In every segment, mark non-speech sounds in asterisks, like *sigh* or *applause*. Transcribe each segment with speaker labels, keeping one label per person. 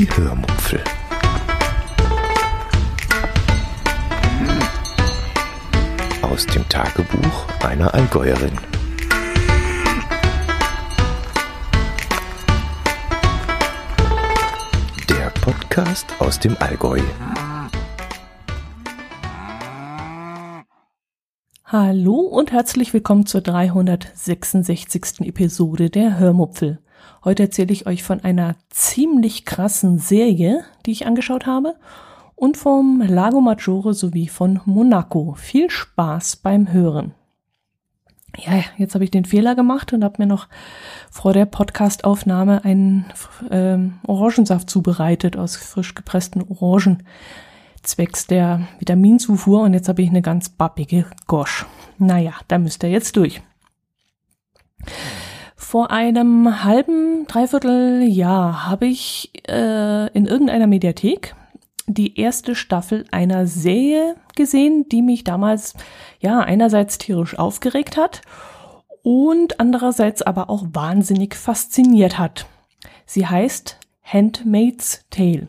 Speaker 1: Die Hörmupfel. Aus dem Tagebuch einer Allgäuerin. Der Podcast aus dem Allgäu.
Speaker 2: Hallo und herzlich willkommen zur 366. Episode der Hörmupfel. Heute erzähle ich euch von einer ziemlich krassen Serie, die ich angeschaut habe, und vom Lago Maggiore sowie von Monaco. Viel Spaß beim Hören. Ja, jetzt habe ich den Fehler gemacht und habe mir noch vor der Podcastaufnahme einen ähm, Orangensaft zubereitet aus frisch gepressten Orangen zwecks der Vitaminzufuhr und jetzt habe ich eine ganz bappige Gosch. Naja, da müsst ihr jetzt durch. Vor einem halben, dreiviertel Jahr habe ich äh, in irgendeiner Mediathek die erste Staffel einer Serie gesehen, die mich damals ja einerseits tierisch aufgeregt hat und andererseits aber auch wahnsinnig fasziniert hat. Sie heißt Handmaid's Tale.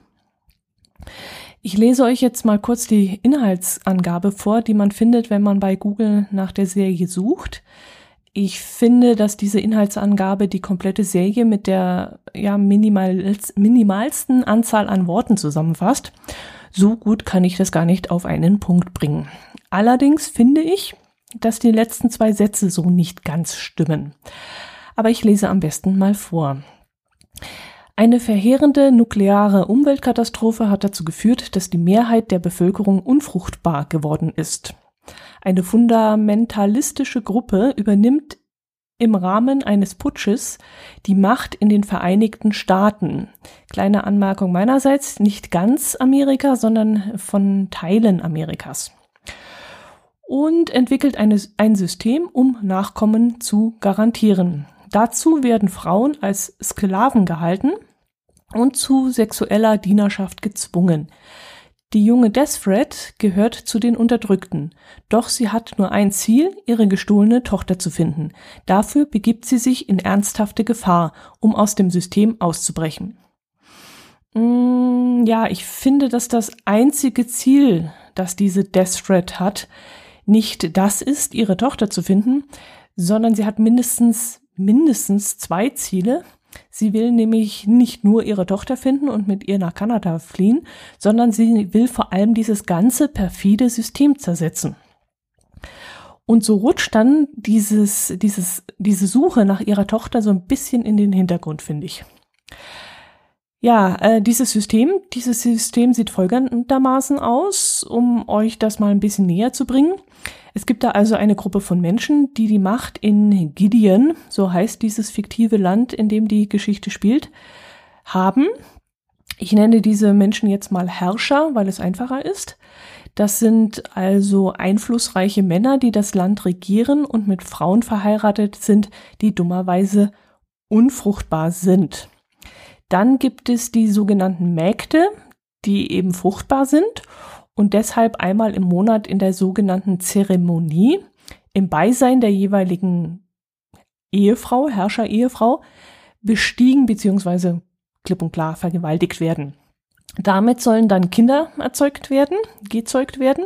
Speaker 2: Ich lese euch jetzt mal kurz die Inhaltsangabe vor, die man findet, wenn man bei Google nach der Serie sucht. Ich finde, dass diese Inhaltsangabe die komplette Serie mit der ja, minimal, minimalsten Anzahl an Worten zusammenfasst. So gut kann ich das gar nicht auf einen Punkt bringen. Allerdings finde ich, dass die letzten zwei Sätze so nicht ganz stimmen. Aber ich lese am besten mal vor. Eine verheerende nukleare Umweltkatastrophe hat dazu geführt, dass die Mehrheit der Bevölkerung unfruchtbar geworden ist. Eine fundamentalistische Gruppe übernimmt im Rahmen eines Putsches die Macht in den Vereinigten Staaten. Kleine Anmerkung meinerseits, nicht ganz Amerika, sondern von Teilen Amerikas. Und entwickelt eine, ein System, um Nachkommen zu garantieren. Dazu werden Frauen als Sklaven gehalten und zu sexueller Dienerschaft gezwungen. Die junge Desfred gehört zu den Unterdrückten, doch sie hat nur ein Ziel, ihre gestohlene Tochter zu finden. Dafür begibt sie sich in ernsthafte Gefahr, um aus dem System auszubrechen. Mm, ja, ich finde, dass das einzige Ziel, das diese Desfred hat, nicht das ist, ihre Tochter zu finden, sondern sie hat mindestens mindestens zwei Ziele, Sie will nämlich nicht nur ihre Tochter finden und mit ihr nach Kanada fliehen, sondern sie will vor allem dieses ganze perfide System zersetzen. Und so rutscht dann dieses, dieses, diese Suche nach ihrer Tochter so ein bisschen in den Hintergrund, finde ich. Ja, äh, dieses System, dieses System sieht folgendermaßen aus, um euch das mal ein bisschen näher zu bringen. Es gibt da also eine Gruppe von Menschen, die die Macht in Gideon, so heißt dieses fiktive Land, in dem die Geschichte spielt, haben. Ich nenne diese Menschen jetzt mal Herrscher, weil es einfacher ist. Das sind also einflussreiche Männer, die das Land regieren und mit Frauen verheiratet sind, die dummerweise unfruchtbar sind. Dann gibt es die sogenannten Mägde, die eben fruchtbar sind und deshalb einmal im Monat in der sogenannten Zeremonie im Beisein der jeweiligen Ehefrau, Herrscher-Ehefrau, bestiegen bzw. klipp und klar vergewaltigt werden. Damit sollen dann Kinder erzeugt werden, gezeugt werden,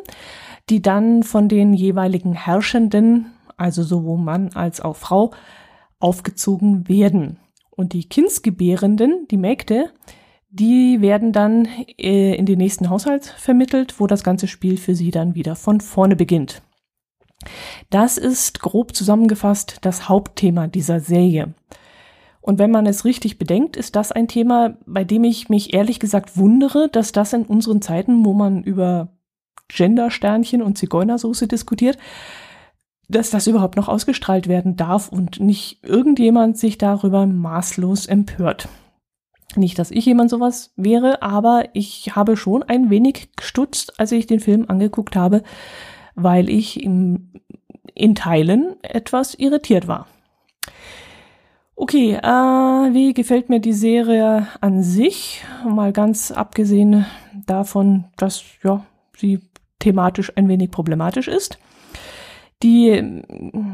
Speaker 2: die dann von den jeweiligen Herrschenden, also sowohl Mann als auch Frau, aufgezogen werden. Und die Kindsgebärenden, die Mägde, die werden dann äh, in den nächsten Haushalt vermittelt, wo das ganze Spiel für sie dann wieder von vorne beginnt. Das ist grob zusammengefasst das Hauptthema dieser Serie. Und wenn man es richtig bedenkt, ist das ein Thema, bei dem ich mich ehrlich gesagt wundere, dass das in unseren Zeiten, wo man über Gendersternchen und Zigeunersoße diskutiert, dass das überhaupt noch ausgestrahlt werden darf und nicht irgendjemand sich darüber maßlos empört. Nicht, dass ich jemand sowas wäre, aber ich habe schon ein wenig gestutzt, als ich den Film angeguckt habe, weil ich in, in Teilen etwas irritiert war. Okay, äh, wie gefällt mir die Serie an sich? Mal ganz abgesehen davon, dass ja, sie thematisch ein wenig problematisch ist. Die,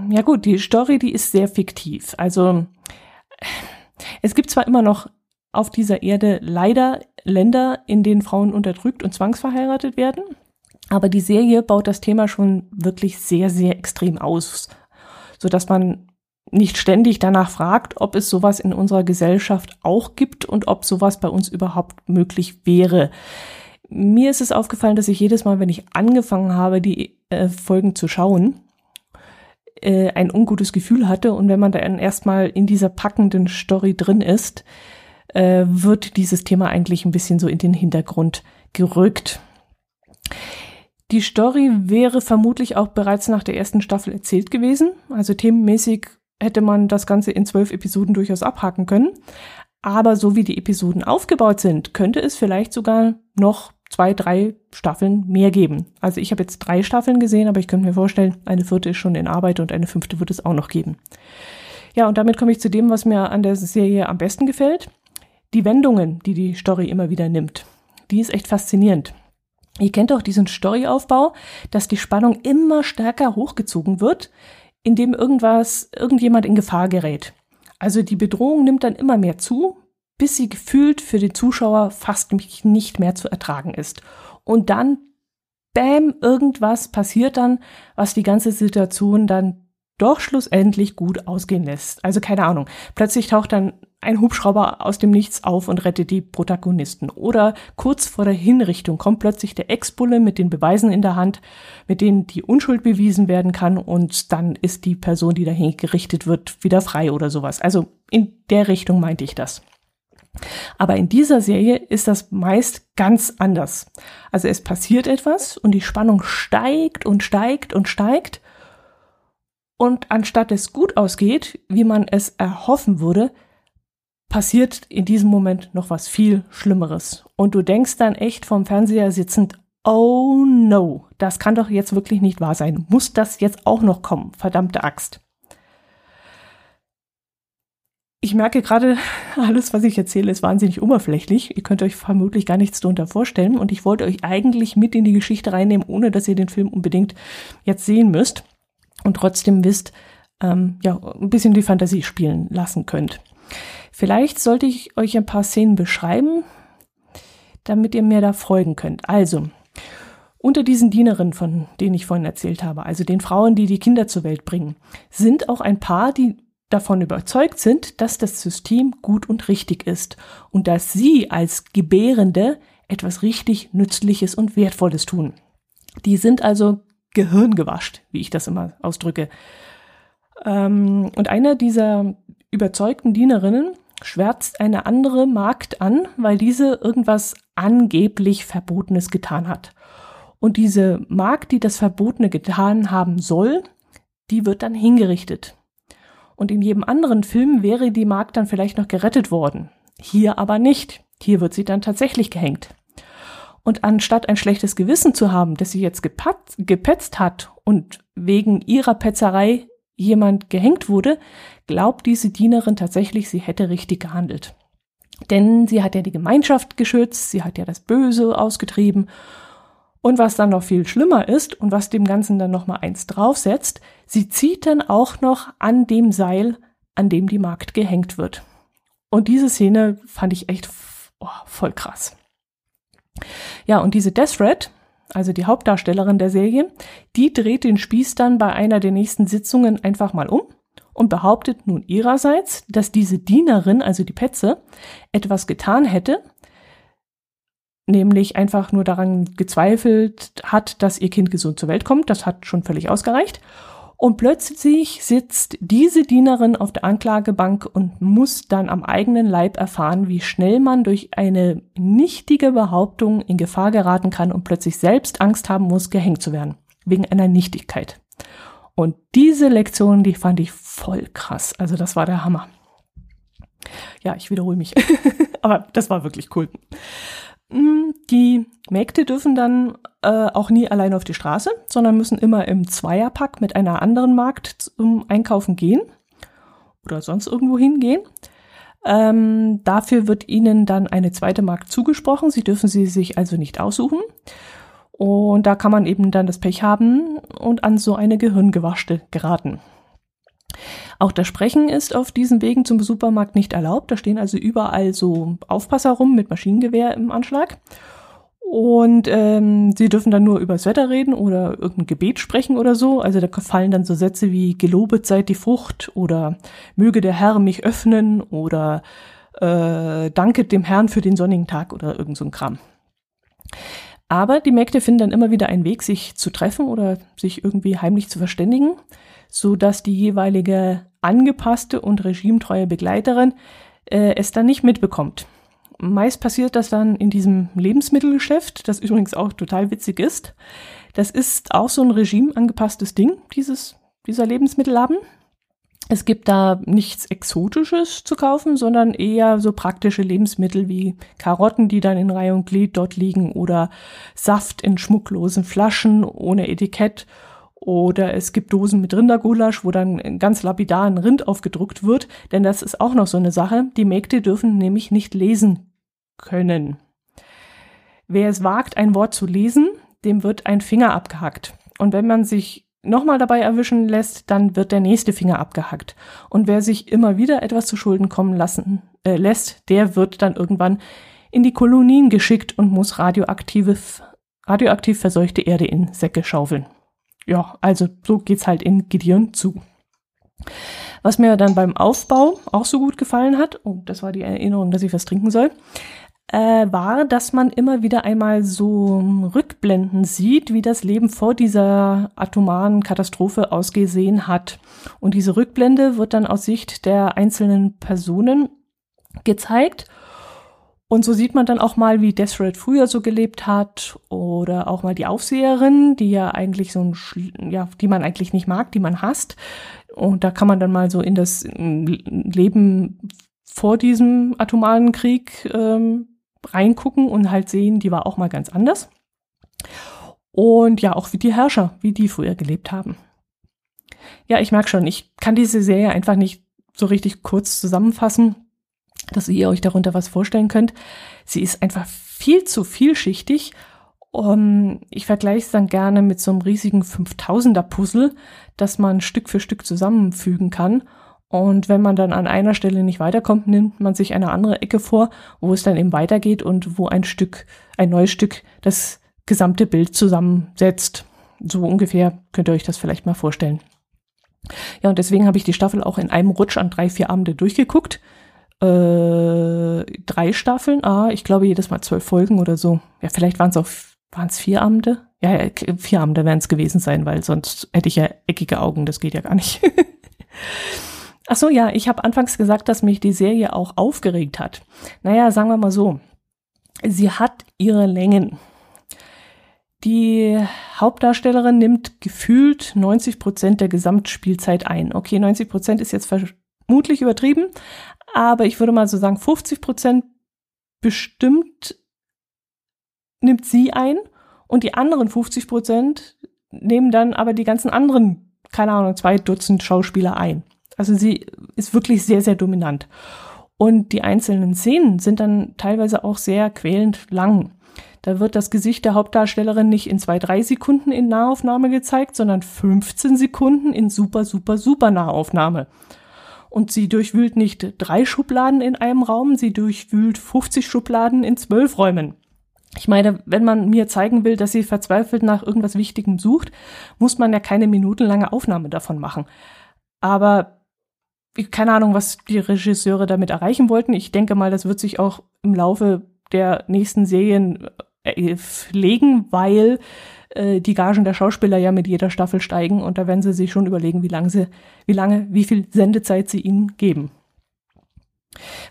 Speaker 2: ja gut, die Story, die ist sehr fiktiv. Also es gibt zwar immer noch auf dieser Erde leider Länder, in denen Frauen unterdrückt und zwangsverheiratet werden. Aber die Serie baut das Thema schon wirklich sehr, sehr extrem aus, sodass man nicht ständig danach fragt, ob es sowas in unserer Gesellschaft auch gibt und ob sowas bei uns überhaupt möglich wäre. Mir ist es aufgefallen, dass ich jedes Mal, wenn ich angefangen habe, die äh, Folgen zu schauen, äh, ein ungutes Gefühl hatte. Und wenn man dann erstmal in dieser packenden Story drin ist, äh, wird dieses Thema eigentlich ein bisschen so in den Hintergrund gerückt. Die Story wäre vermutlich auch bereits nach der ersten Staffel erzählt gewesen. Also themenmäßig hätte man das Ganze in zwölf Episoden durchaus abhaken können. Aber so wie die Episoden aufgebaut sind, könnte es vielleicht sogar noch zwei, drei Staffeln mehr geben. Also ich habe jetzt drei Staffeln gesehen, aber ich könnte mir vorstellen, eine vierte ist schon in Arbeit und eine fünfte wird es auch noch geben. Ja, und damit komme ich zu dem, was mir an der Serie am besten gefällt. Die Wendungen, die die Story immer wieder nimmt. Die ist echt faszinierend. Ihr kennt auch diesen Storyaufbau, dass die Spannung immer stärker hochgezogen wird, indem irgendwas, irgendjemand in Gefahr gerät. Also die Bedrohung nimmt dann immer mehr zu, bis sie gefühlt für den Zuschauer fast nicht mehr zu ertragen ist. Und dann, bam, irgendwas passiert dann, was die ganze Situation dann doch schlussendlich gut ausgehen lässt. Also keine Ahnung. Plötzlich taucht dann ein Hubschrauber aus dem Nichts auf und rettet die Protagonisten. Oder kurz vor der Hinrichtung kommt plötzlich der Ex-Bulle mit den Beweisen in der Hand, mit denen die Unschuld bewiesen werden kann und dann ist die Person, die dahin gerichtet wird, wieder frei oder sowas. Also in der Richtung meinte ich das. Aber in dieser Serie ist das meist ganz anders. Also es passiert etwas und die Spannung steigt und steigt und steigt. Und anstatt es gut ausgeht, wie man es erhoffen würde, passiert in diesem Moment noch was viel Schlimmeres. Und du denkst dann echt vom Fernseher sitzend, oh no, das kann doch jetzt wirklich nicht wahr sein. Muss das jetzt auch noch kommen? Verdammte Axt. Ich merke gerade, alles, was ich erzähle, ist wahnsinnig oberflächlich. Ihr könnt euch vermutlich gar nichts darunter vorstellen. Und ich wollte euch eigentlich mit in die Geschichte reinnehmen, ohne dass ihr den Film unbedingt jetzt sehen müsst. Und trotzdem wisst, ähm, ja, ein bisschen die Fantasie spielen lassen könnt. Vielleicht sollte ich euch ein paar Szenen beschreiben, damit ihr mir da folgen könnt. Also, unter diesen Dienerinnen, von denen ich vorhin erzählt habe, also den Frauen, die die Kinder zur Welt bringen, sind auch ein paar, die davon überzeugt sind, dass das System gut und richtig ist und dass sie als Gebärende etwas richtig Nützliches und Wertvolles tun. Die sind also gehirngewascht, wie ich das immer ausdrücke. Ähm, und einer dieser überzeugten Dienerinnen schwärzt eine andere Magd an, weil diese irgendwas angeblich Verbotenes getan hat. Und diese Magd, die das Verbotene getan haben soll, die wird dann hingerichtet. Und in jedem anderen Film wäre die Magd dann vielleicht noch gerettet worden. Hier aber nicht. Hier wird sie dann tatsächlich gehängt. Und anstatt ein schlechtes Gewissen zu haben, dass sie jetzt gepetzt hat und wegen ihrer Petzerei jemand gehängt wurde, glaubt diese Dienerin tatsächlich, sie hätte richtig gehandelt. Denn sie hat ja die Gemeinschaft geschützt, sie hat ja das Böse ausgetrieben. Und was dann noch viel schlimmer ist und was dem Ganzen dann noch mal eins draufsetzt, sie zieht dann auch noch an dem Seil, an dem die Magd gehängt wird. Und diese Szene fand ich echt oh, voll krass. Ja, und diese Death Thread, also die Hauptdarstellerin der Serie, die dreht den Spieß dann bei einer der nächsten Sitzungen einfach mal um und behauptet nun ihrerseits, dass diese Dienerin, also die Petze, etwas getan hätte, nämlich einfach nur daran gezweifelt hat, dass ihr Kind gesund zur Welt kommt. Das hat schon völlig ausgereicht. Und plötzlich sitzt diese Dienerin auf der Anklagebank und muss dann am eigenen Leib erfahren, wie schnell man durch eine nichtige Behauptung in Gefahr geraten kann und plötzlich selbst Angst haben muss, gehängt zu werden. Wegen einer Nichtigkeit. Und diese Lektion, die fand ich voll krass. Also das war der Hammer. Ja, ich wiederhole mich. *laughs* Aber das war wirklich cool. Die Mägde dürfen dann äh, auch nie allein auf die Straße, sondern müssen immer im Zweierpack mit einer anderen Magd zum Einkaufen gehen oder sonst irgendwo hingehen. Ähm, dafür wird ihnen dann eine zweite Magd zugesprochen. Sie dürfen sie sich also nicht aussuchen. Und da kann man eben dann das Pech haben und an so eine Gehirngewaschte geraten. Auch das Sprechen ist auf diesen Wegen zum Supermarkt nicht erlaubt. Da stehen also überall so Aufpasser rum mit Maschinengewehr im Anschlag. Und ähm, sie dürfen dann nur übers Wetter reden oder irgendein Gebet sprechen oder so. Also da fallen dann so Sätze wie Gelobet seid die Frucht oder möge der Herr mich öffnen oder äh, danket dem Herrn für den sonnigen Tag oder irgend so ein Kram. Aber die Mägde finden dann immer wieder einen Weg, sich zu treffen oder sich irgendwie heimlich zu verständigen, so dass die jeweilige angepasste und regimetreue Begleiterin äh, es dann nicht mitbekommt. Meist passiert das dann in diesem Lebensmittelgeschäft, das übrigens auch total witzig ist. Das ist auch so ein regimeangepasstes Ding, dieses, dieser Lebensmittelladen. Es gibt da nichts Exotisches zu kaufen, sondern eher so praktische Lebensmittel wie Karotten, die dann in Reihe und Glied dort liegen oder Saft in schmucklosen Flaschen ohne Etikett oder es gibt Dosen mit Rindergulasch, wo dann ganz lapidar ein Rind aufgedruckt wird, denn das ist auch noch so eine Sache. Die Mägde dürfen nämlich nicht lesen können. Wer es wagt, ein Wort zu lesen, dem wird ein Finger abgehackt. Und wenn man sich nochmal dabei erwischen lässt, dann wird der nächste Finger abgehackt. Und wer sich immer wieder etwas zu Schulden kommen lassen äh, lässt, der wird dann irgendwann in die Kolonien geschickt und muss radioaktive, radioaktiv verseuchte Erde in Säcke schaufeln. Ja, also so geht's halt in Gideon zu. Was mir dann beim Aufbau auch so gut gefallen hat, oh, das war die Erinnerung, dass ich was trinken soll, äh, war, dass man immer wieder einmal so Rückblenden sieht, wie das Leben vor dieser atomaren Katastrophe ausgesehen hat. Und diese Rückblende wird dann aus Sicht der einzelnen Personen gezeigt. Und so sieht man dann auch mal, wie Deseret früher so gelebt hat oder auch mal die Aufseherin, die ja eigentlich so ein, ja, die man eigentlich nicht mag, die man hasst. Und da kann man dann mal so in das Leben vor diesem atomaren Krieg ähm, reingucken und halt sehen, die war auch mal ganz anders. Und ja, auch wie die Herrscher, wie die früher gelebt haben. Ja, ich merke schon, ich kann diese Serie einfach nicht so richtig kurz zusammenfassen, dass ihr euch darunter was vorstellen könnt. Sie ist einfach viel zu vielschichtig. Um, ich vergleiche es dann gerne mit so einem riesigen 5000er Puzzle, das man Stück für Stück zusammenfügen kann. Und wenn man dann an einer Stelle nicht weiterkommt, nimmt man sich eine andere Ecke vor, wo es dann eben weitergeht und wo ein Stück, ein neues Stück das gesamte Bild zusammensetzt. So ungefähr könnt ihr euch das vielleicht mal vorstellen. Ja, und deswegen habe ich die Staffel auch in einem Rutsch an drei, vier Abende durchgeguckt. Äh, drei Staffeln, ah, ich glaube jedes Mal zwölf Folgen oder so. Ja, vielleicht waren es auch, waren es vier Abende? Ja, vier Abende werden es gewesen sein, weil sonst hätte ich ja eckige Augen, das geht ja gar nicht. *laughs* Ach so, ja, ich habe anfangs gesagt, dass mich die Serie auch aufgeregt hat. Naja, sagen wir mal so. Sie hat ihre Längen. Die Hauptdarstellerin nimmt gefühlt 90 Prozent der Gesamtspielzeit ein. Okay, 90 Prozent ist jetzt vermutlich übertrieben, aber ich würde mal so sagen, 50 Prozent bestimmt nimmt sie ein und die anderen 50 Prozent nehmen dann aber die ganzen anderen, keine Ahnung, zwei Dutzend Schauspieler ein. Also sie ist wirklich sehr, sehr dominant. Und die einzelnen Szenen sind dann teilweise auch sehr quälend lang. Da wird das Gesicht der Hauptdarstellerin nicht in zwei, drei Sekunden in Nahaufnahme gezeigt, sondern 15 Sekunden in super, super, super Nahaufnahme. Und sie durchwühlt nicht drei Schubladen in einem Raum, sie durchwühlt 50 Schubladen in zwölf Räumen. Ich meine, wenn man mir zeigen will, dass sie verzweifelt nach irgendwas Wichtigem sucht, muss man ja keine minutenlange Aufnahme davon machen. Aber keine Ahnung, was die Regisseure damit erreichen wollten. Ich denke mal, das wird sich auch im Laufe der nächsten Serien äh, legen, weil äh, die Gagen der Schauspieler ja mit jeder Staffel steigen und da werden sie sich schon überlegen, wie lange sie, wie lange, wie viel Sendezeit sie ihnen geben.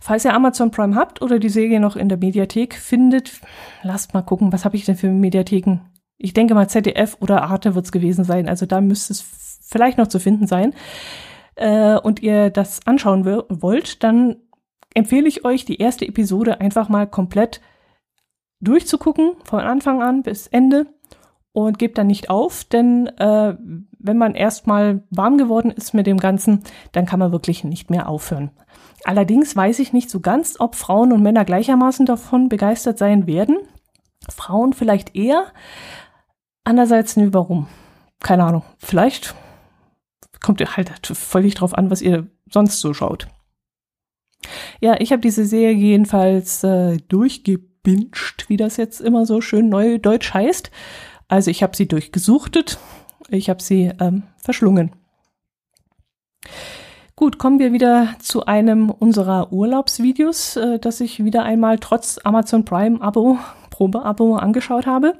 Speaker 2: Falls ihr Amazon Prime habt oder die Serie noch in der Mediathek findet, lasst mal gucken, was habe ich denn für Mediatheken? Ich denke mal ZDF oder Arte wird es gewesen sein, also da müsste es vielleicht noch zu finden sein äh, und ihr das anschauen wollt, dann empfehle ich euch, die erste Episode einfach mal komplett durchzugucken, von Anfang an bis Ende und gebt dann nicht auf, denn äh, wenn man erstmal warm geworden ist mit dem Ganzen, dann kann man wirklich nicht mehr aufhören. Allerdings weiß ich nicht so ganz, ob Frauen und Männer gleichermaßen davon begeistert sein werden. Frauen vielleicht eher. Andererseits, nö, warum? Keine Ahnung. Vielleicht kommt halt völlig drauf an, was ihr sonst so schaut. Ja, ich habe diese Serie jedenfalls äh, durchgebinscht, wie das jetzt immer so schön neu Deutsch heißt. Also ich habe sie durchgesuchtet, ich habe sie ähm, verschlungen. Gut, kommen wir wieder zu einem unserer Urlaubsvideos, äh, das ich wieder einmal trotz Amazon Prime Abo, Probeabo angeschaut habe.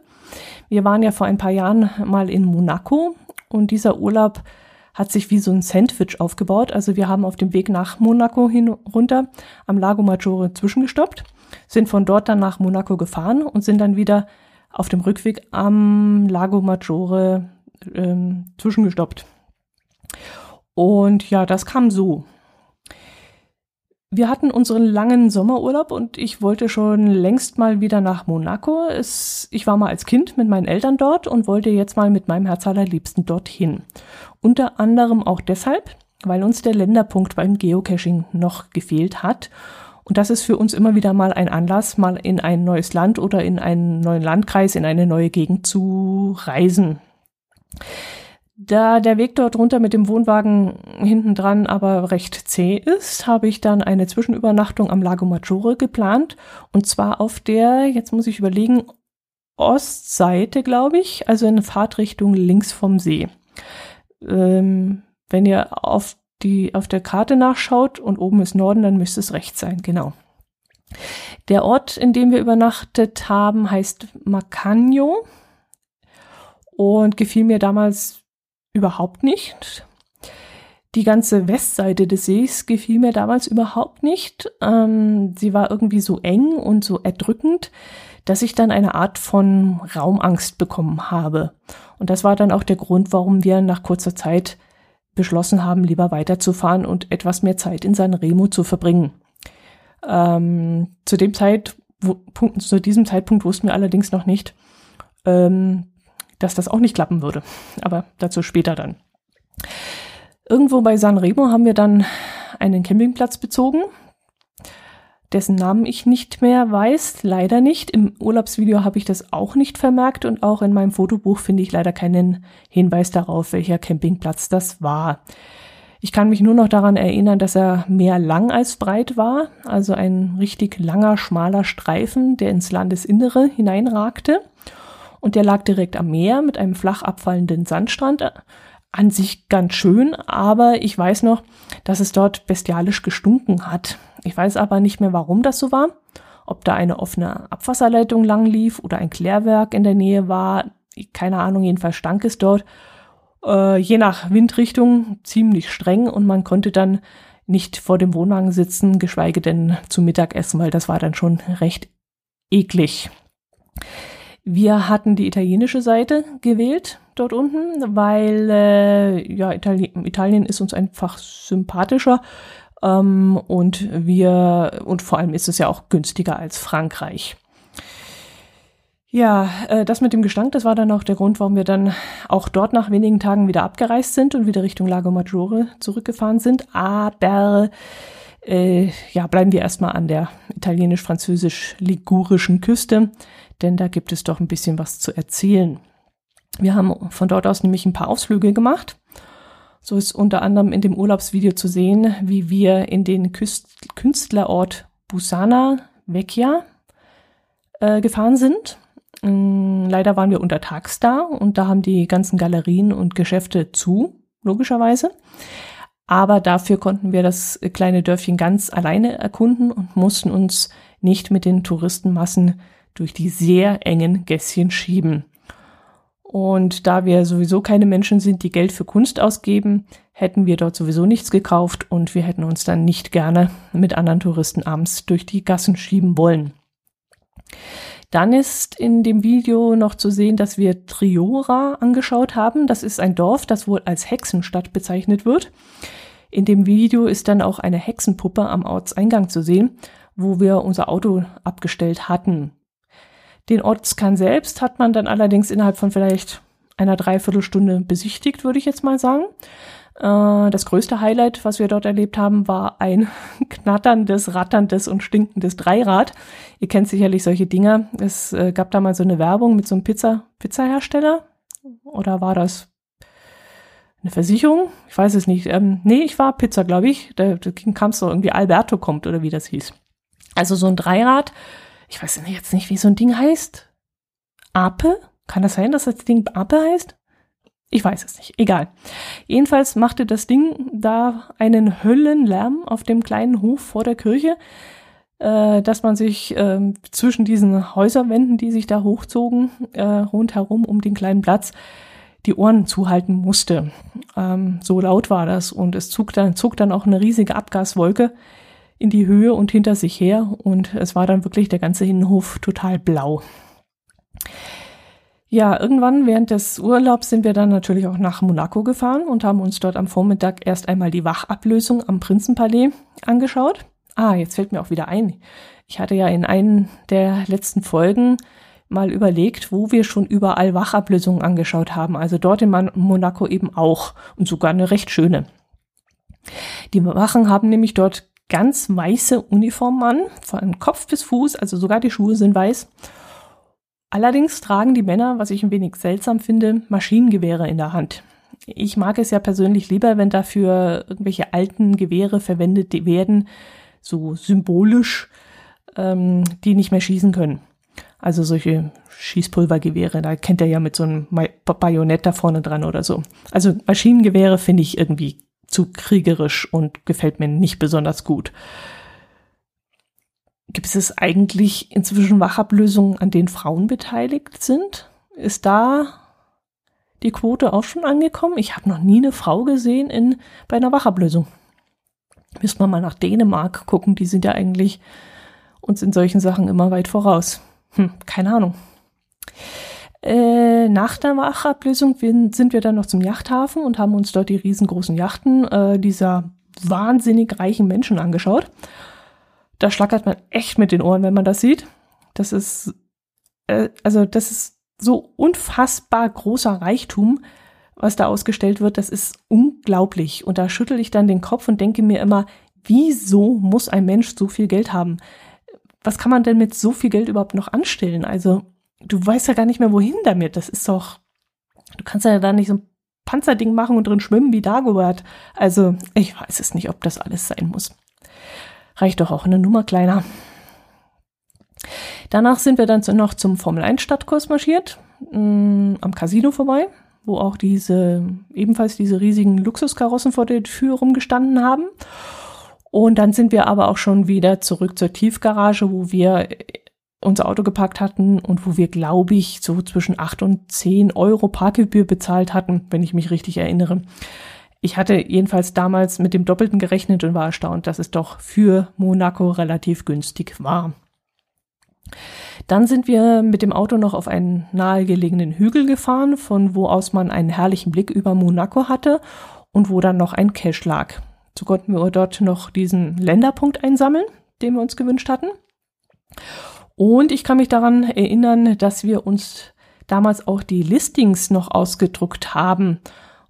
Speaker 2: Wir waren ja vor ein paar Jahren mal in Monaco und dieser Urlaub hat sich wie so ein Sandwich aufgebaut. Also wir haben auf dem Weg nach Monaco hinunter am Lago Maggiore zwischengestoppt, sind von dort dann nach Monaco gefahren und sind dann wieder auf dem Rückweg am Lago Maggiore ähm, zwischengestoppt. Und ja, das kam so. Wir hatten unseren langen Sommerurlaub und ich wollte schon längst mal wieder nach Monaco. Es, ich war mal als Kind mit meinen Eltern dort und wollte jetzt mal mit meinem Herz allerliebsten dorthin. Unter anderem auch deshalb, weil uns der Länderpunkt beim Geocaching noch gefehlt hat. Und das ist für uns immer wieder mal ein Anlass, mal in ein neues Land oder in einen neuen Landkreis, in eine neue Gegend zu reisen. Da der Weg dort runter mit dem Wohnwagen hinten dran aber recht zäh ist, habe ich dann eine Zwischenübernachtung am Lago Maggiore geplant. Und zwar auf der, jetzt muss ich überlegen, Ostseite, glaube ich, also in Fahrtrichtung links vom See. Ähm, wenn ihr auf, die, auf der Karte nachschaut und oben ist Norden, dann müsste es rechts sein, genau. Der Ort, in dem wir übernachtet haben, heißt Macagno und gefiel mir damals überhaupt nicht. Die ganze Westseite des Sees gefiel mir damals überhaupt nicht. Ähm, sie war irgendwie so eng und so erdrückend, dass ich dann eine Art von Raumangst bekommen habe. Und das war dann auch der Grund, warum wir nach kurzer Zeit beschlossen haben, lieber weiterzufahren und etwas mehr Zeit in San Remo zu verbringen. Ähm, zu dem Zeit, wo, Punkt, zu diesem Zeitpunkt wussten wir allerdings noch nicht, ähm, dass das auch nicht klappen würde. Aber dazu später dann. Irgendwo bei San Remo haben wir dann einen Campingplatz bezogen, dessen Namen ich nicht mehr weiß, leider nicht. Im Urlaubsvideo habe ich das auch nicht vermerkt und auch in meinem Fotobuch finde ich leider keinen Hinweis darauf, welcher Campingplatz das war. Ich kann mich nur noch daran erinnern, dass er mehr lang als breit war, also ein richtig langer, schmaler Streifen, der ins Landesinnere hineinragte und der lag direkt am Meer mit einem flach abfallenden Sandstrand. An sich ganz schön, aber ich weiß noch, dass es dort bestialisch gestunken hat. Ich weiß aber nicht mehr, warum das so war. Ob da eine offene Abwasserleitung lang lief oder ein Klärwerk in der Nähe war. Keine Ahnung, jedenfalls stank es dort. Äh, je nach Windrichtung ziemlich streng und man konnte dann nicht vor dem Wohnwagen sitzen, geschweige denn zu Mittag essen, weil das war dann schon recht eklig. Wir hatten die italienische Seite gewählt dort unten, weil äh, ja Itali Italien ist uns einfach sympathischer ähm, und wir und vor allem ist es ja auch günstiger als Frankreich. Ja, äh, das mit dem Gestank, das war dann auch der Grund, warum wir dann auch dort nach wenigen Tagen wieder abgereist sind und wieder Richtung Lago Maggiore zurückgefahren sind. Aber äh, ja, bleiben wir erstmal an der italienisch-französisch-ligurischen Küste denn da gibt es doch ein bisschen was zu erzählen. Wir haben von dort aus nämlich ein paar Ausflüge gemacht. So ist unter anderem in dem Urlaubsvideo zu sehen, wie wir in den Küst Künstlerort Busana Vecchia äh, gefahren sind. Ähm, leider waren wir untertags da und da haben die ganzen Galerien und Geschäfte zu, logischerweise. Aber dafür konnten wir das kleine Dörfchen ganz alleine erkunden und mussten uns nicht mit den Touristenmassen durch die sehr engen Gässchen schieben. Und da wir sowieso keine Menschen sind, die Geld für Kunst ausgeben, hätten wir dort sowieso nichts gekauft und wir hätten uns dann nicht gerne mit anderen Touristen abends durch die Gassen schieben wollen. Dann ist in dem Video noch zu sehen, dass wir Triora angeschaut haben. Das ist ein Dorf, das wohl als Hexenstadt bezeichnet wird. In dem Video ist dann auch eine Hexenpuppe am Ortseingang zu sehen, wo wir unser Auto abgestellt hatten. Den Ortskern selbst hat man dann allerdings innerhalb von vielleicht einer Dreiviertelstunde besichtigt, würde ich jetzt mal sagen. Äh, das größte Highlight, was wir dort erlebt haben, war ein *laughs* knatterndes, ratterndes und stinkendes Dreirad. Ihr kennt sicherlich solche Dinger. Es äh, gab da mal so eine Werbung mit so einem Pizza, Pizzahersteller. Oder war das? eine Versicherung, ich weiß es nicht. Ähm, nee, ich war Pizza, glaube ich. Da, da kam es so irgendwie Alberto kommt oder wie das hieß. Also so ein Dreirad. Ich weiß jetzt nicht, wie so ein Ding heißt. Ape? Kann das sein, dass das Ding Ape heißt? Ich weiß es nicht. Egal. Jedenfalls machte das Ding da einen Höllenlärm auf dem kleinen Hof vor der Kirche, äh, dass man sich äh, zwischen diesen Häuserwänden, die sich da hochzogen, äh, rundherum um den kleinen Platz, die Ohren zuhalten musste. Ähm, so laut war das und es zog dann, zog dann auch eine riesige Abgaswolke in die Höhe und hinter sich her und es war dann wirklich der ganze Innenhof total blau. Ja, irgendwann während des Urlaubs sind wir dann natürlich auch nach Monaco gefahren und haben uns dort am Vormittag erst einmal die Wachablösung am Prinzenpalais angeschaut. Ah, jetzt fällt mir auch wieder ein. Ich hatte ja in einem der letzten Folgen mal überlegt, wo wir schon überall Wachablösungen angeschaut haben. Also dort in Monaco eben auch und sogar eine recht schöne. Die Wachen haben nämlich dort ganz weiße Uniformen an, von Kopf bis Fuß, also sogar die Schuhe sind weiß Allerdings tragen die Männer, was ich ein wenig seltsam finde, Maschinengewehre in der Hand. Ich mag es ja persönlich lieber, wenn dafür irgendwelche alten Gewehre verwendet werden, so symbolisch, ähm, die nicht mehr schießen können. Also solche Schießpulvergewehre, da kennt er ja mit so einem Bajonett da vorne dran oder so. Also Maschinengewehre finde ich irgendwie zu kriegerisch und gefällt mir nicht besonders gut. Gibt es eigentlich inzwischen Wachablösungen, an denen Frauen beteiligt sind? Ist da die Quote auch schon angekommen? Ich habe noch nie eine Frau gesehen in, bei einer Wachablösung. Müssen wir mal nach Dänemark gucken, die sind ja eigentlich uns in solchen Sachen immer weit voraus. Hm, keine Ahnung. Äh, nach der Wachablösung sind wir dann noch zum Yachthafen und haben uns dort die riesengroßen Yachten äh, dieser wahnsinnig reichen Menschen angeschaut da schlackert man echt mit den Ohren, wenn man das sieht. Das ist, äh, also das ist so unfassbar großer Reichtum, was da ausgestellt wird. Das ist unglaublich. Und da schüttel ich dann den Kopf und denke mir immer, wieso muss ein Mensch so viel Geld haben? Was kann man denn mit so viel Geld überhaupt noch anstellen? Also, du weißt ja gar nicht mehr, wohin damit. Das ist doch, du kannst ja da nicht so ein Panzerding machen und drin schwimmen wie Dagobert. Also, ich weiß es nicht, ob das alles sein muss reicht doch auch eine Nummer kleiner. Danach sind wir dann noch zum Formel 1 Stadtkurs marschiert, mh, mm, am Casino vorbei, wo auch diese, ebenfalls diese riesigen Luxuskarossen vor der Tür rumgestanden haben. Und dann sind wir aber auch schon wieder zurück zur Tiefgarage, wo wir unser Auto geparkt hatten und wo wir, glaube ich, so zwischen 8 und 10 Euro Parkgebühr bezahlt hatten, wenn ich mich richtig erinnere. Ich hatte jedenfalls damals mit dem Doppelten gerechnet und war erstaunt, dass es doch für Monaco relativ günstig war. Dann sind wir mit dem Auto noch auf einen nahegelegenen Hügel gefahren, von wo aus man einen herrlichen Blick über Monaco hatte und wo dann noch ein Cache lag. So konnten wir dort noch diesen Länderpunkt einsammeln, den wir uns gewünscht hatten. Und ich kann mich daran erinnern, dass wir uns damals auch die Listings noch ausgedruckt haben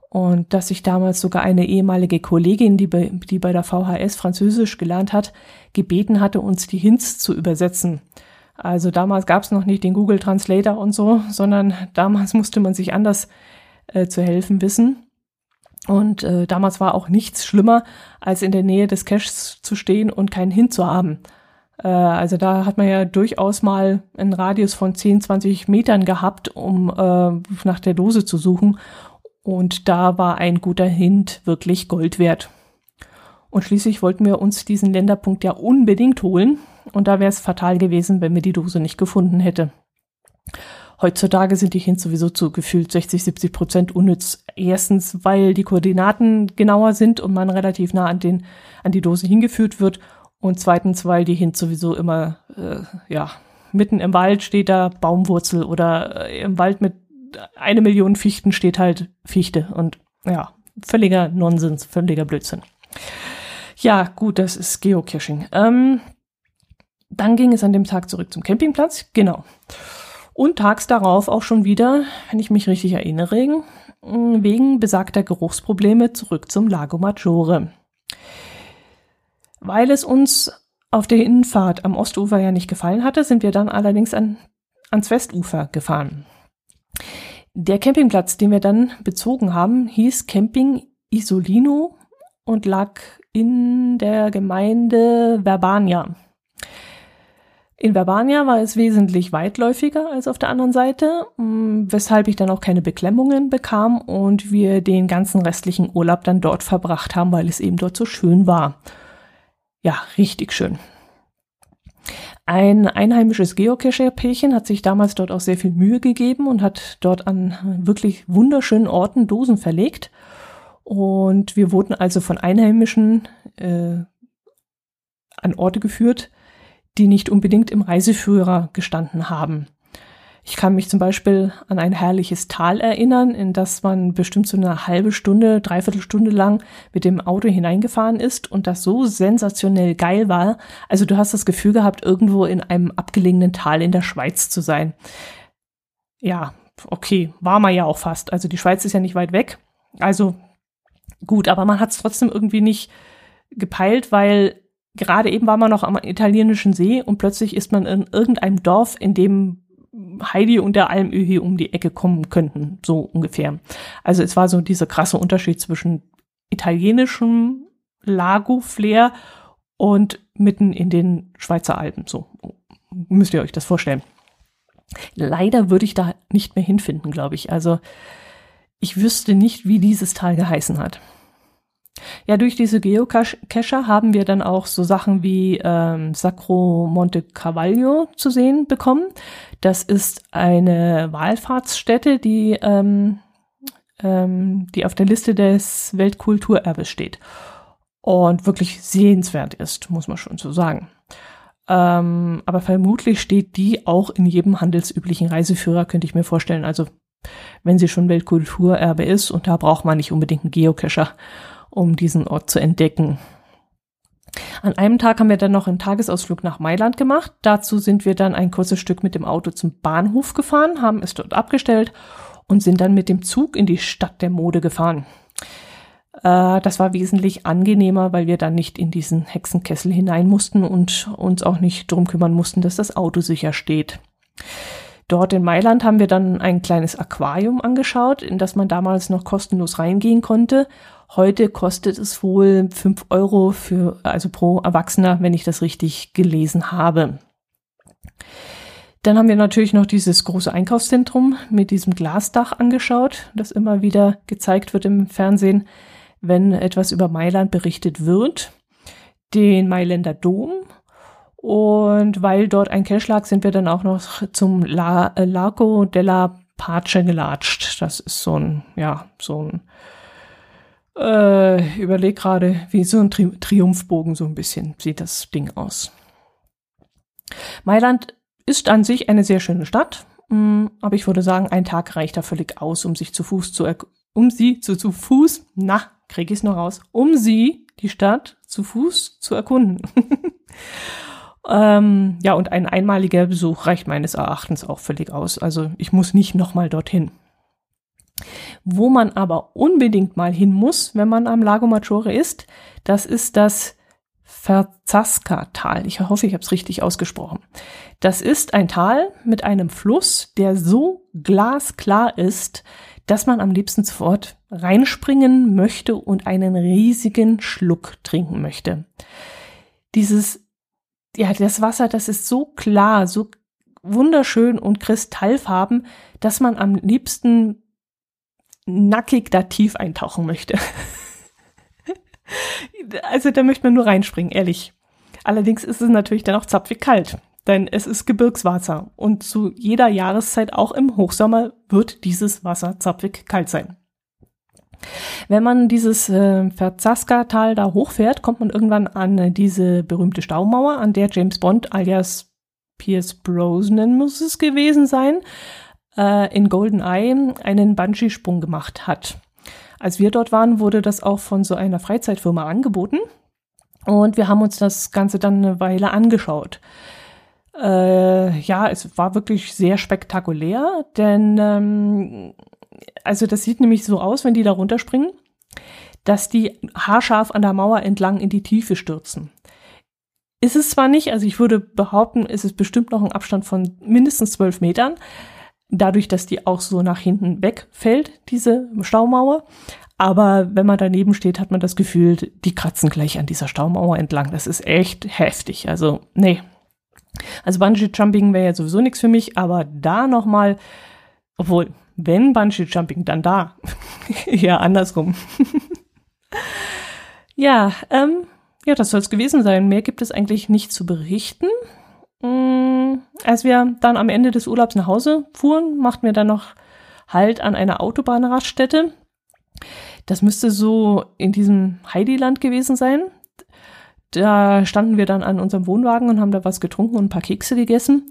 Speaker 2: und dass ich damals sogar eine ehemalige Kollegin, die bei, die bei der VHS Französisch gelernt hat, gebeten hatte, uns die Hints zu übersetzen. Also damals gab es noch nicht den Google Translator und so, sondern damals *laughs* musste man sich anders äh, zu helfen wissen. Und äh, damals war auch nichts schlimmer, als in der Nähe des Caches zu stehen und keinen Hint zu haben. Äh, also da hat man ja durchaus mal einen Radius von 10, 20 Metern gehabt, um äh, nach der Dose zu suchen. Und da war ein guter Hint wirklich Gold wert. Und schließlich wollten wir uns diesen Länderpunkt ja unbedingt holen. Und da wäre es fatal gewesen, wenn wir die Dose nicht gefunden hätte. Heutzutage sind die Hints sowieso zu gefühlt 60, 70 Prozent unnütz. Erstens, weil die Koordinaten genauer sind und man relativ nah an, den, an die Dose hingeführt wird. Und zweitens, weil die Hints sowieso immer, äh, ja, mitten im Wald steht da Baumwurzel oder äh, im Wald mit eine Million Fichten steht halt Fichte und ja, völliger Nonsens, völliger Blödsinn. Ja, gut, das ist Geocaching. Ähm, dann ging es an dem Tag zurück zum Campingplatz, genau. Und tags darauf auch schon wieder, wenn ich mich richtig erinnere, wegen besagter Geruchsprobleme zurück zum Lago Maggiore. Weil es uns auf der Innenfahrt am Ostufer ja nicht gefallen hatte, sind wir dann allerdings an, ans Westufer gefahren. Der Campingplatz, den wir dann bezogen haben, hieß Camping Isolino und lag in der Gemeinde Verbania. In Verbania war es wesentlich weitläufiger als auf der anderen Seite, mm, weshalb ich dann auch keine Beklemmungen bekam und wir den ganzen restlichen Urlaub dann dort verbracht haben, weil es eben dort so schön war. Ja, richtig schön. Ein einheimisches Geocacher-Pärchen hat sich damals dort auch sehr viel Mühe gegeben und hat dort an wirklich wunderschönen Orten Dosen verlegt. Und wir wurden also von Einheimischen äh, an Orte geführt, die nicht unbedingt im Reiseführer gestanden haben. Ich kann mich zum Beispiel an ein herrliches Tal erinnern, in das man bestimmt so eine halbe Stunde, dreiviertel Stunde lang mit dem Auto hineingefahren ist und das so sensationell geil war. Also du hast das Gefühl gehabt, irgendwo in einem abgelegenen Tal in der Schweiz zu sein. Ja, okay, war man ja auch fast. Also die Schweiz ist ja nicht weit weg. Also gut, aber man hat es trotzdem irgendwie nicht gepeilt, weil gerade eben war man noch am italienischen See und plötzlich ist man in irgendeinem Dorf, in dem Heidi und der Almöhi um die Ecke kommen könnten, so ungefähr. Also es war so dieser krasse Unterschied zwischen italienischem Lago-Flair und mitten in den Schweizer Alpen. So müsst ihr euch das vorstellen. Leider würde ich da nicht mehr hinfinden, glaube ich. Also ich wüsste nicht, wie dieses Tal geheißen hat. Ja, durch diese Geocacher haben wir dann auch so Sachen wie ähm, Sacro Monte Cavallo zu sehen bekommen. Das ist eine Wallfahrtsstätte, die, ähm, ähm, die auf der Liste des Weltkulturerbes steht und wirklich sehenswert ist, muss man schon so sagen. Ähm, aber vermutlich steht die auch in jedem handelsüblichen Reiseführer, könnte ich mir vorstellen. Also wenn sie schon Weltkulturerbe ist und da braucht man nicht unbedingt einen Geocacher um diesen Ort zu entdecken. An einem Tag haben wir dann noch einen Tagesausflug nach Mailand gemacht. Dazu sind wir dann ein kurzes Stück mit dem Auto zum Bahnhof gefahren, haben es dort abgestellt und sind dann mit dem Zug in die Stadt der Mode gefahren. Äh, das war wesentlich angenehmer, weil wir dann nicht in diesen Hexenkessel hinein mussten und uns auch nicht drum kümmern mussten, dass das Auto sicher steht. Dort in Mailand haben wir dann ein kleines Aquarium angeschaut, in das man damals noch kostenlos reingehen konnte. Heute kostet es wohl fünf Euro für, also pro Erwachsener, wenn ich das richtig gelesen habe. Dann haben wir natürlich noch dieses große Einkaufszentrum mit diesem Glasdach angeschaut, das immer wieder gezeigt wird im Fernsehen, wenn etwas über Mailand berichtet wird. Den Mailänder Dom und weil dort ein Cache lag, sind wir dann auch noch zum La äh, Lago della Pace gelatscht. Das ist so ein, ja, so ein, äh, überleg gerade, wie so ein Tri Triumphbogen so ein bisschen sieht das Ding aus. Mailand ist an sich eine sehr schöne Stadt, mh, mm, aber ich würde sagen, ein Tag reicht da völlig aus, um sich zu Fuß zu, um sie zu, zu Fuß, na, krieg ich's noch raus, um sie, die Stadt, zu Fuß zu erkunden. *laughs* Ähm, ja, und ein einmaliger Besuch reicht meines Erachtens auch völlig aus. Also ich muss nicht nochmal dorthin. Wo man aber unbedingt mal hin muss, wenn man am Lago Maggiore ist, das ist das Verzasca-Tal. Ich hoffe, ich habe es richtig ausgesprochen. Das ist ein Tal mit einem Fluss, der so glasklar ist, dass man am liebsten sofort reinspringen möchte und einen riesigen Schluck trinken möchte. Dieses ja, das Wasser, das ist so klar, so wunderschön und kristallfarben, dass man am liebsten nackig da tief eintauchen möchte. *laughs* also da möchte man nur reinspringen, ehrlich. Allerdings ist es natürlich dann auch zapfig kalt, denn es ist Gebirgswasser und zu jeder Jahreszeit, auch im Hochsommer, wird dieses Wasser zapfig kalt sein. Wenn man dieses äh, Verzaska-Tal da hochfährt, kommt man irgendwann an äh, diese berühmte Staumauer, an der James Bond alias Pierce Brosnan muss es gewesen sein, äh, in GoldenEye einen Bungee-Sprung gemacht hat. Als wir dort waren, wurde das auch von so einer Freizeitfirma angeboten und wir haben uns das Ganze dann eine Weile angeschaut. Äh, ja, es war wirklich sehr spektakulär, denn ähm, also das sieht nämlich so aus, wenn die da runterspringen, dass die haarscharf an der Mauer entlang in die Tiefe stürzen. Ist es zwar nicht, also ich würde behaupten, ist es bestimmt noch ein Abstand von mindestens zwölf Metern. Dadurch, dass die auch so nach hinten wegfällt, diese Staumauer. Aber wenn man daneben steht, hat man das Gefühl, die kratzen gleich an dieser Staumauer entlang. Das ist echt heftig. Also, nee. Also Bungee Jumping wäre ja sowieso nichts für mich, aber da nochmal, obwohl, wenn Bungee Jumping, dann da. *laughs* ja, andersrum. *laughs* ja, ähm, ja, das soll es gewesen sein. Mehr gibt es eigentlich nicht zu berichten. Mm, als wir dann am Ende des Urlaubs nach Hause fuhren, machten wir dann noch Halt an einer Autobahnraststätte. Das müsste so in diesem Heidiland gewesen sein. Da standen wir dann an unserem Wohnwagen und haben da was getrunken und ein paar Kekse gegessen,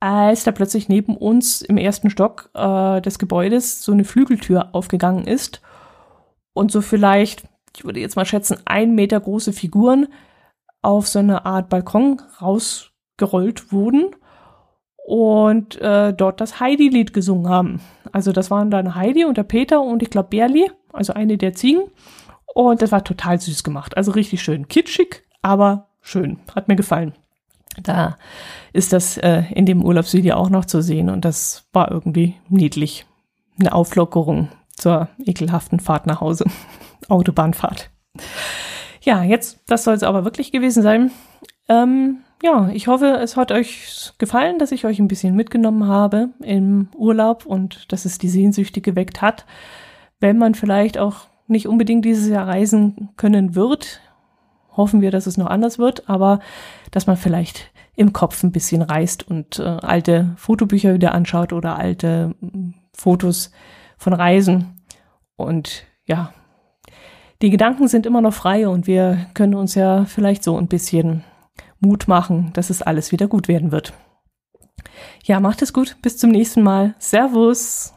Speaker 2: als da plötzlich neben uns im ersten Stock äh, des Gebäudes so eine Flügeltür aufgegangen ist und so vielleicht, ich würde jetzt mal schätzen, ein Meter große Figuren auf so eine Art Balkon raus gerollt wurden und äh, dort das Heidi-Lied gesungen haben. Also das waren dann Heidi und der Peter und ich glaube Berli, also eine der Ziegen. Und das war total süß gemacht. Also richtig schön. Kitschig, aber schön. Hat mir gefallen. Da ist das äh, in dem Urlaubsvideo auch noch zu sehen und das war irgendwie niedlich. Eine Auflockerung zur ekelhaften Fahrt nach Hause. *laughs* Autobahnfahrt. Ja, jetzt, das soll es aber wirklich gewesen sein. Ähm, ja, ich hoffe, es hat euch gefallen, dass ich euch ein bisschen mitgenommen habe im Urlaub und dass es die Sehnsüchte geweckt hat. Wenn man vielleicht auch nicht unbedingt dieses Jahr reisen können wird, hoffen wir, dass es noch anders wird, aber dass man vielleicht im Kopf ein bisschen reist und äh, alte Fotobücher wieder anschaut oder alte äh, Fotos von Reisen. Und ja, die Gedanken sind immer noch frei und wir können uns ja vielleicht so ein bisschen Mut machen, dass es alles wieder gut werden wird. Ja, macht es gut. Bis zum nächsten Mal. Servus.